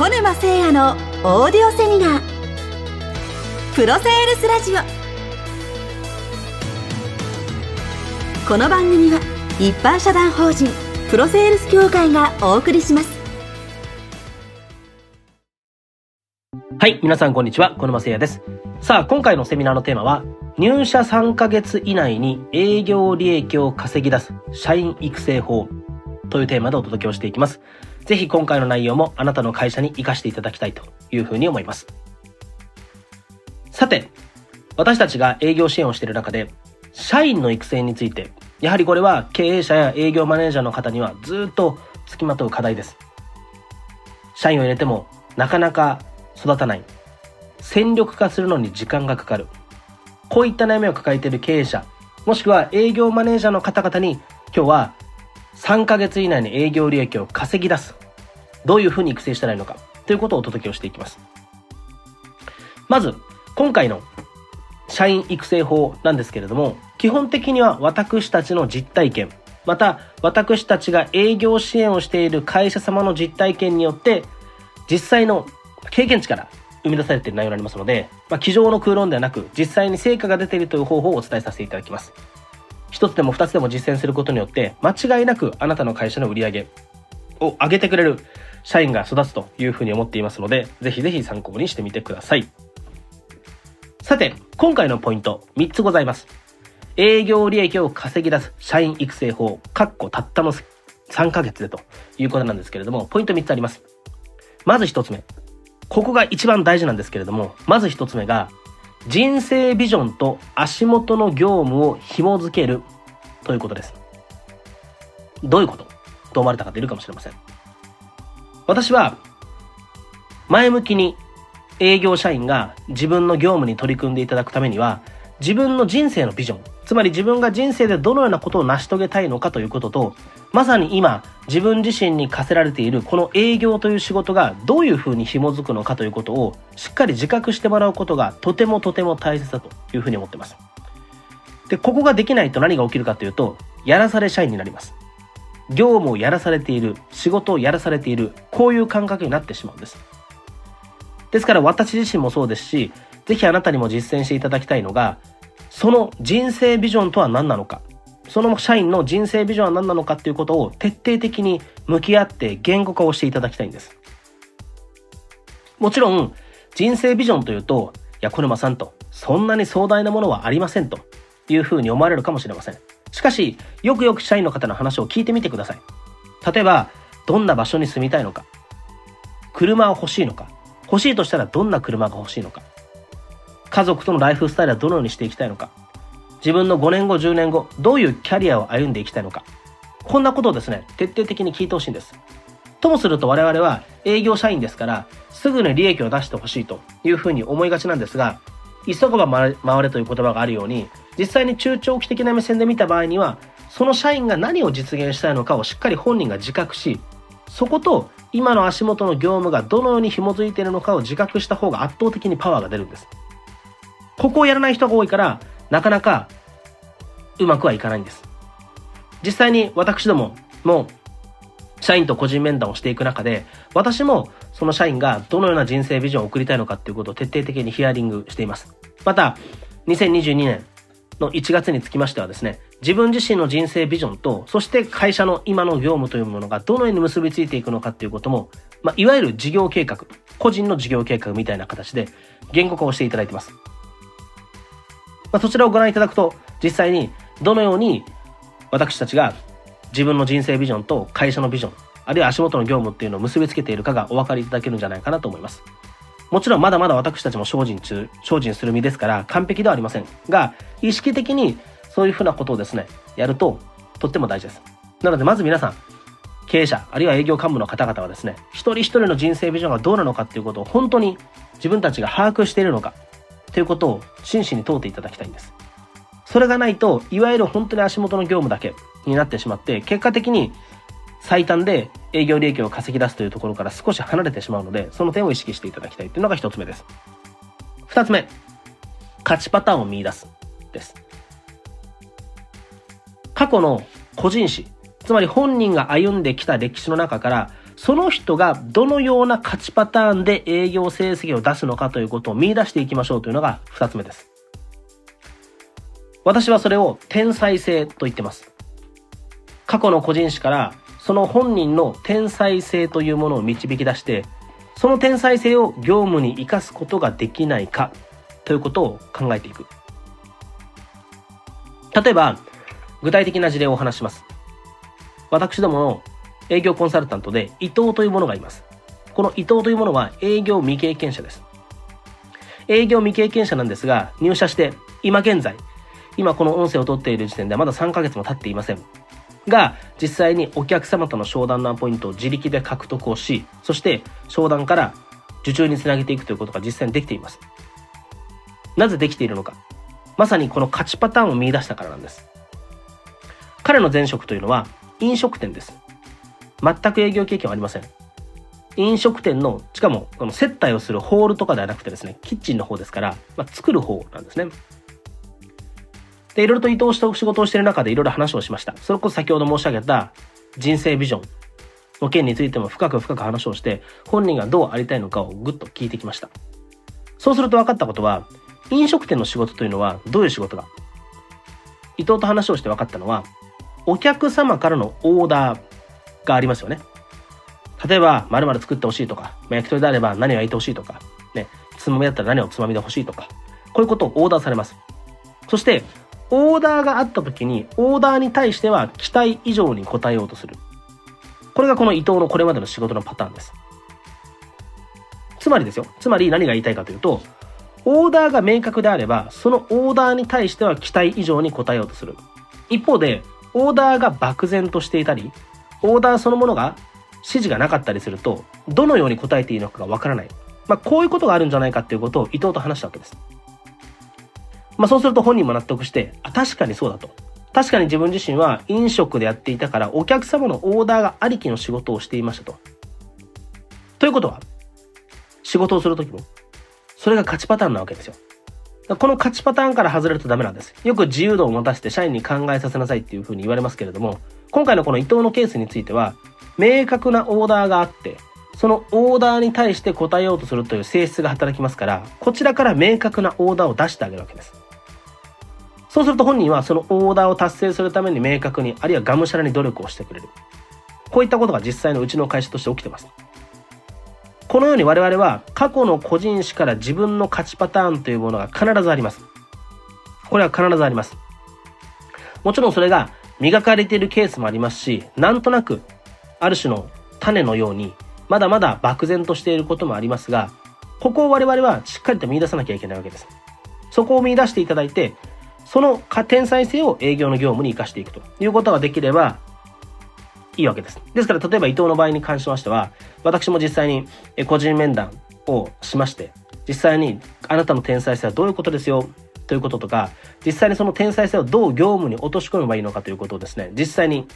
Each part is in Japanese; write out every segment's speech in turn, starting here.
小沼誠也のオーディオセミナープロセールスラジオこの番組は一般社団法人プロセールス協会がお送りしますはい、皆さんこんにちは、小沼誠也です。さあ、今回のセミナーのテーマは、入社3ヶ月以内に営業利益を稼ぎ出す社員育成法というテーマでお届けをしていきます。ぜひ今回の内容もあなたの会社に活かしていただきたいというふうに思います。さて、私たちが営業支援をしている中で、社員の育成について、やはりこれは経営者や営業マネージャーの方にはずっと付きまとう課題です。社員を入れてもなかなか育たない。戦力化するのに時間がかかる。こういった悩みを抱えている経営者、もしくは営業マネージャーの方々に今日は3ヶ月以内に営業利益を稼ぎ出す。どういうふうに育成したらいいのかということをお届けをしていきます。まず、今回の社員育成法なんですけれども、基本的には私たちの実体験、また私たちが営業支援をしている会社様の実体験によって、実際の経験値から生み出されている内容になりますので、まあ、机上の空論ではなく、実際に成果が出ているという方法をお伝えさせていただきます。一つでも二つでも実践することによって、間違いなくあなたの会社の売り上げを上げてくれる社員が育つというふうに思っていますので、ぜひぜひ参考にしてみてください。さて、今回のポイント、3つございます。営業利益を稼ぎ出す社員育成法、かっこたったの3ヶ月でということなんですけれども、ポイント3つあります。まず1つ目。ここが一番大事なんですけれども、まず1つ目が、人生ビジョンと足元の業務を紐づけるということです。どういうこと？と思われた方いるかもしれません。私は、前向きに営業社員が自分の業務に取り組んでいただくためには、自分の人生のビジョン、つまり自分が人生でどのようなことを成し遂げたいのかということと、まさに今、自分自身に課せられているこの営業という仕事がどういうふうに紐づくのかということをしっかり自覚してもらうことがとてもとても大切だというふうに思ってます。で、ここができないと何が起きるかというと、やらされ社員になります。業務をやらされている、仕事をやらされている、こういう感覚になってしまうんです。ですから私自身もそうですし、ぜひあなたにも実践していただきたいのが、その人生ビジョンとは何なのか、その社員の人生ビジョンは何なのかっていうことを徹底的に向き合って言語化をしていただきたいんです。もちろん、人生ビジョンというと、いや、小沼さんと、そんなに壮大なものはありませんというふうに思われるかもしれません。しかし、よくよく社員の方の話を聞いてみてください。例えば、どんな場所に住みたいのか、車は欲しいのか、欲しいとしたらどんな車が欲しいのか、家族とのライフスタイルはどのようにしていきたいのか、自分の5年後、10年後、どういうキャリアを歩んでいきたいのか、こんなことをですね、徹底的に聞いてほしいんです。ともすると我々は営業社員ですから、すぐに利益を出してほしいというふうに思いがちなんですが、急がば回れという言葉があるように、実際に中長期的な目線で見た場合には、その社員が何を実現したいのかをしっかり本人が自覚し、そこと今の足元の業務がどのように紐づいているのかを自覚した方が圧倒的にパワーが出るんです。ここをやらない人が多いから、なかなかうまくはいかないんです。実際に私どもも社員と個人面談をしていく中で、私もその社員がどのような人生ビジョンを送りたいのかっていうことを徹底的にヒアリングしています。また、2022年の1月につきましてはですね、自分自身の人生ビジョンと、そして会社の今の業務というものがどのように結びついていくのかっていうことも、まあ、いわゆる事業計画、個人の事業計画みたいな形で言語化をしていただいてます。まあ、そちらをご覧いただくと、実際にどのように私たちが自分の人生ビジョンと会社のビジョン、あるいは足元の業務っていうのを結びつけているかがお分かりいただけるんじゃないかなと思います。もちろんまだまだ私たちも精進中、精進する身ですから完璧ではありませんが、意識的にそういうふうなことをですね、やるととっても大事です。なのでまず皆さん、経営者、あるいは営業幹部の方々はですね、一人一人の人生ビジョンがどうなのかっていうことを本当に自分たちが把握しているのか、ということを真摯に問うていただきたいんです。それがないと、いわゆる本当に足元の業務だけになってしまって、結果的に最短で営業利益を稼ぎ出すというところから少し離れてしまうので、その点を意識していただきたいというのが一つ目です。二つ目、勝ちパターンを見出すです。過去の個人史、つまり本人が歩んできた歴史の中から、その人がどのような勝ちパターンで営業成績を出すのかということを見出していきましょうというのが二つ目です。私はそれを天才性と言ってます。過去の個人誌からその本人の天才性というものを導き出して、その天才性を業務に生かすことができないかということを考えていく。例えば、具体的な事例をお話します。私どもの営業コンサルタントで伊藤というものがいます。この伊藤というものは営業未経験者です。営業未経験者なんですが、入社して今現在、今この音声を取っている時点ではまだ3ヶ月も経っていません。が、実際にお客様との商談のアポイントを自力で獲得をし、そして商談から受注につなげていくということが実際にできています。なぜできているのか。まさにこの勝ちパターンを見出したからなんです。彼の前職というのは飲食店です。全く営業経験はありません。飲食店の、しかも、この接待をするホールとかではなくてですね、キッチンの方ですから、まあ、作る方なんですね。で、いろいろと伊藤と仕事をしている中でいろいろ話をしました。それこそ先ほど申し上げた人生ビジョンの件についても深く深く話をして、本人がどうありたいのかをぐっと聞いてきました。そうすると分かったことは、飲食店の仕事というのはどういう仕事か。伊藤と話をして分かったのは、お客様からのオーダーがありますよね。例えば、〇〇作ってほしいとか、まあ、焼き鳥であれば何を焼いてほしいとか、ね、つまみだったら何をつまみで欲しいとか、こういうことをオーダーされます。そして、オーダーがあった時に、オーダーに対しては期待以上に応えようとする。これがこの伊藤のこれまでの仕事のパターンです。つまりですよ。つまり何が言いたいかというと、オーダーが明確であれば、そのオーダーに対しては期待以上に応えようとする。一方で、オーダーが漠然としていたり、オーダーそのものが指示がなかったりすると、どのように答えていいのかがわからない。まあ、こういうことがあるんじゃないかっていうことを伊藤と話したわけです。まあ、そうすると本人も納得して、あ、確かにそうだと。確かに自分自身は飲食でやっていたからお客様のオーダーがありきの仕事をしていましたと。ということは、仕事をするときも、それが勝ちパターンなわけですよ。この勝ちパターンから外れるとダメなんです。よく自由度を持たせて社員に考えさせなさいっていうふうに言われますけれども、今回のこの伊藤のケースについては、明確なオーダーがあって、そのオーダーに対して答えようとするという性質が働きますから、こちらから明確なオーダーを出してあげるわけです。そうすると本人はそのオーダーを達成するために明確に、あるいはがむしゃらに努力をしてくれる。こういったことが実際のうちの会社として起きてます。このように我々は過去の個人誌から自分の勝ちパターンというものが必ずあります。これは必ずあります。もちろんそれが磨かれているケースもありますし、なんとなく、ある種の種のように、まだまだ漠然としていることもありますが、ここを我々はしっかりと見出さなきゃいけないわけです。そこを見出していただいて、その天才性を営業の業務に活かしていくということができればいいわけです。ですから、例えば伊藤の場合に関しましては、私も実際に個人面談をしまして、実際にあなたの天才性はどういうことですよということとか、実際にその天才性をどう業務に落とし込めばいいのかということをですね、実際に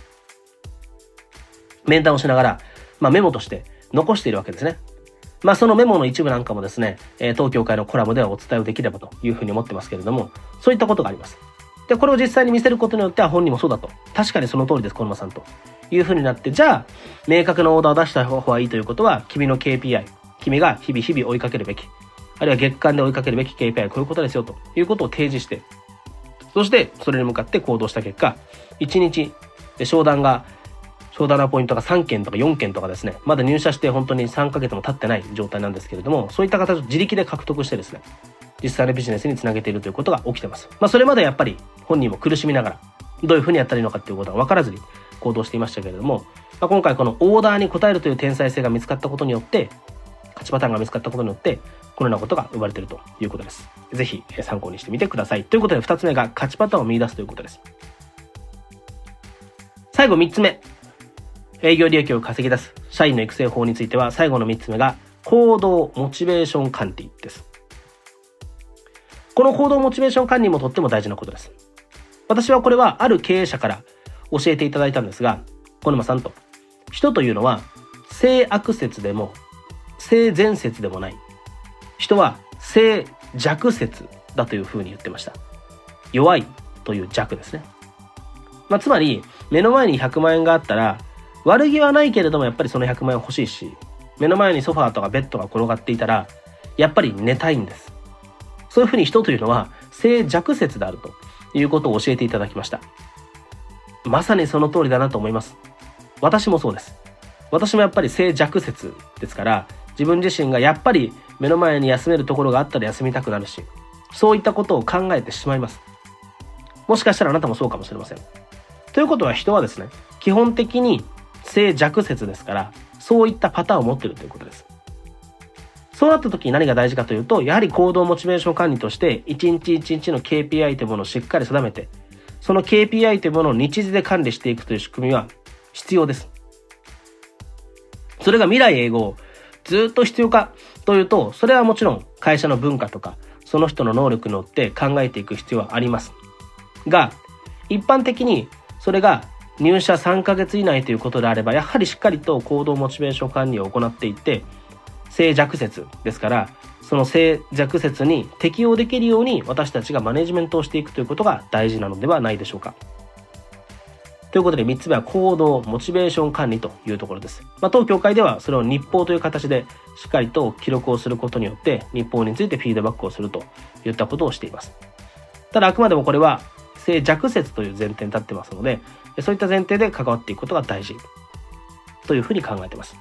面談をしながら、まあ、メモとして残しているわけですね。まあそのメモの一部なんかもですね、え東京会のコラムではお伝えをできればというふうに思ってますけれども、そういったことがあります。で、これを実際に見せることによっては本人もそうだと。確かにその通りです、小沼さんと。いうふうになって、じゃあ、明確なオーダーを出した方がいいということは、君の KPI、君が日々日々追いかけるべき。あるいは月間で追いかけるべき KPI はこういうことですよということを提示して、そしてそれに向かって行動した結果、1日で商談が、商談のポイントが3件とか4件とかですね、まだ入社して本当に3ヶ月も経ってない状態なんですけれども、そういった形を自力で獲得してですね、実際のビジネスにつなげているということが起きてます。まあそれまでやっぱり本人も苦しみながら、どういうふうにやったらいいのかっていうことが分からずに行動していましたけれども、まあ、今回このオーダーに応えるという天才性が見つかったことによって、勝ちパターンが見つかったことによって、このようなことが生まれているということです。ぜひ参考にしてみてください。ということで2つ目が勝ちパターンを見出すということです。最後3つ目。営業利益を稼ぎ出す社員の育成法については最後の3つ目が行動モチベーション管理です。この行動モチベーション管理もとっても大事なことです。私はこれはある経営者から教えていただいたんですが、小沼さんと、人というのは性悪説でも性善説でもない。人は性弱説だというふうに言ってました。弱いという弱ですね。まあ、つまり、目の前に100万円があったら、悪気はないけれどもやっぱりその100万円欲しいし、目の前にソファーとかベッドが転がっていたら、やっぱり寝たいんです。そういうふうに人というのは性弱説であるということを教えていただきました。まさにその通りだなと思います。私もそうです。私もやっぱり性弱説ですから、自分自身がやっぱり目の前に休めるところがあったら休みたくなるし、そういったことを考えてしまいます。もしかしたらあなたもそうかもしれません。ということは人はですね、基本的に性弱説ですから、そういったパターンを持ってるということです。そうなった時に何が大事かというと、やはり行動モチベーション管理として、一日一日の KPI というものをしっかり定めて、その KPI というものを日時で管理していくという仕組みは必要です。それが未来永劫、ずっと必要かというと、それはもちろん会社の文化とか、その人の能力によって考えていく必要はあります。が、一般的にそれが入社3ヶ月以内ということであれば、やはりしっかりと行動モチベーション管理を行っていって、静寂説ですから、その静寂説に適用できるように私たちがマネジメントをしていくということが大事なのではないでしょうか。ということで3つ目は行動、モチベーション管理というところです。まあ、当協会ではそれを日報という形でしっかりと記録をすることによって日報についてフィードバックをするといったことをしています。ただあくまでもこれは性弱説という前提に立ってますので、そういった前提で関わっていくことが大事というふうに考えています。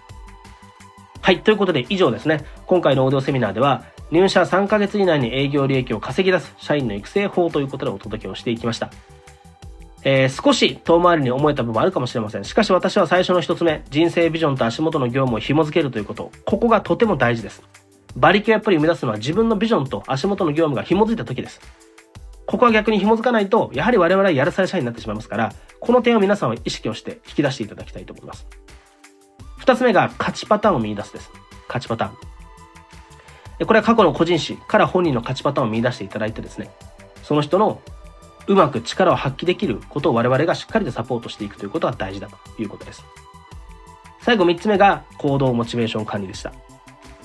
はい。ということで以上ですね。今回のオーディオセミナーでは、入社3ヶ月以内に営業利益を稼ぎ出す社員の育成法ということでお届けをしていきました。えー、少し遠回りに思えた部分もあるかもしれません。しかし私は最初の一つ目、人生ビジョンと足元の業務を紐付けるということ。ここがとても大事です。馬力をやっぱり生み出すのは自分のビジョンと足元の業務が紐づいた時です。ここは逆に紐づかないと、やはり我々はやるされ社員になってしまいますから、この点を皆さんは意識をして引き出していただきたいと思います。二つ目が勝ちパターンを見出すです。勝ちパターン。これは過去の個人誌から本人の勝ちパターンを見出していただいてですね、その人のうまく力を発揮できることを我々がしっかりとサポートしていくということが大事だということです。最後三つ目が行動モチベーション管理でした。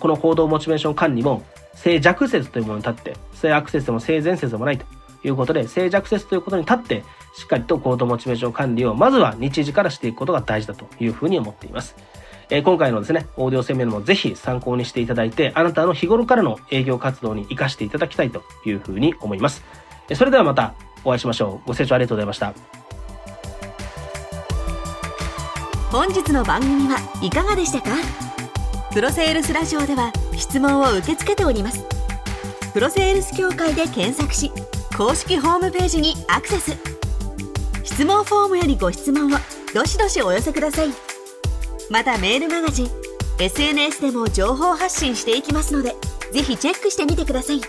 この行動モチベーション管理も性弱説というものに立って、性悪説でも性善説でもないということで、静寂説ということに立って、しっかりと行動モチベーション管理を、まずは日時からしていくことが大事だというふうに思っています。え、今回のですね、オーディオセミナーもぜひ参考にしていただいて、あなたの日頃からの営業活動に活かしていただきたいというふうに思います。それではまたお会いしましょう。ご清聴ありがとうございました。本日の番組はいかがでしたか？プロセールスラジオでは質問を受け付けております。プロセールス協会で検索し、公式ホームページにアクセス。質問フォームよりご質問をどしどしお寄せください。またメールマガジン SNS でも情報発信していきますのでぜひチェックしてみてください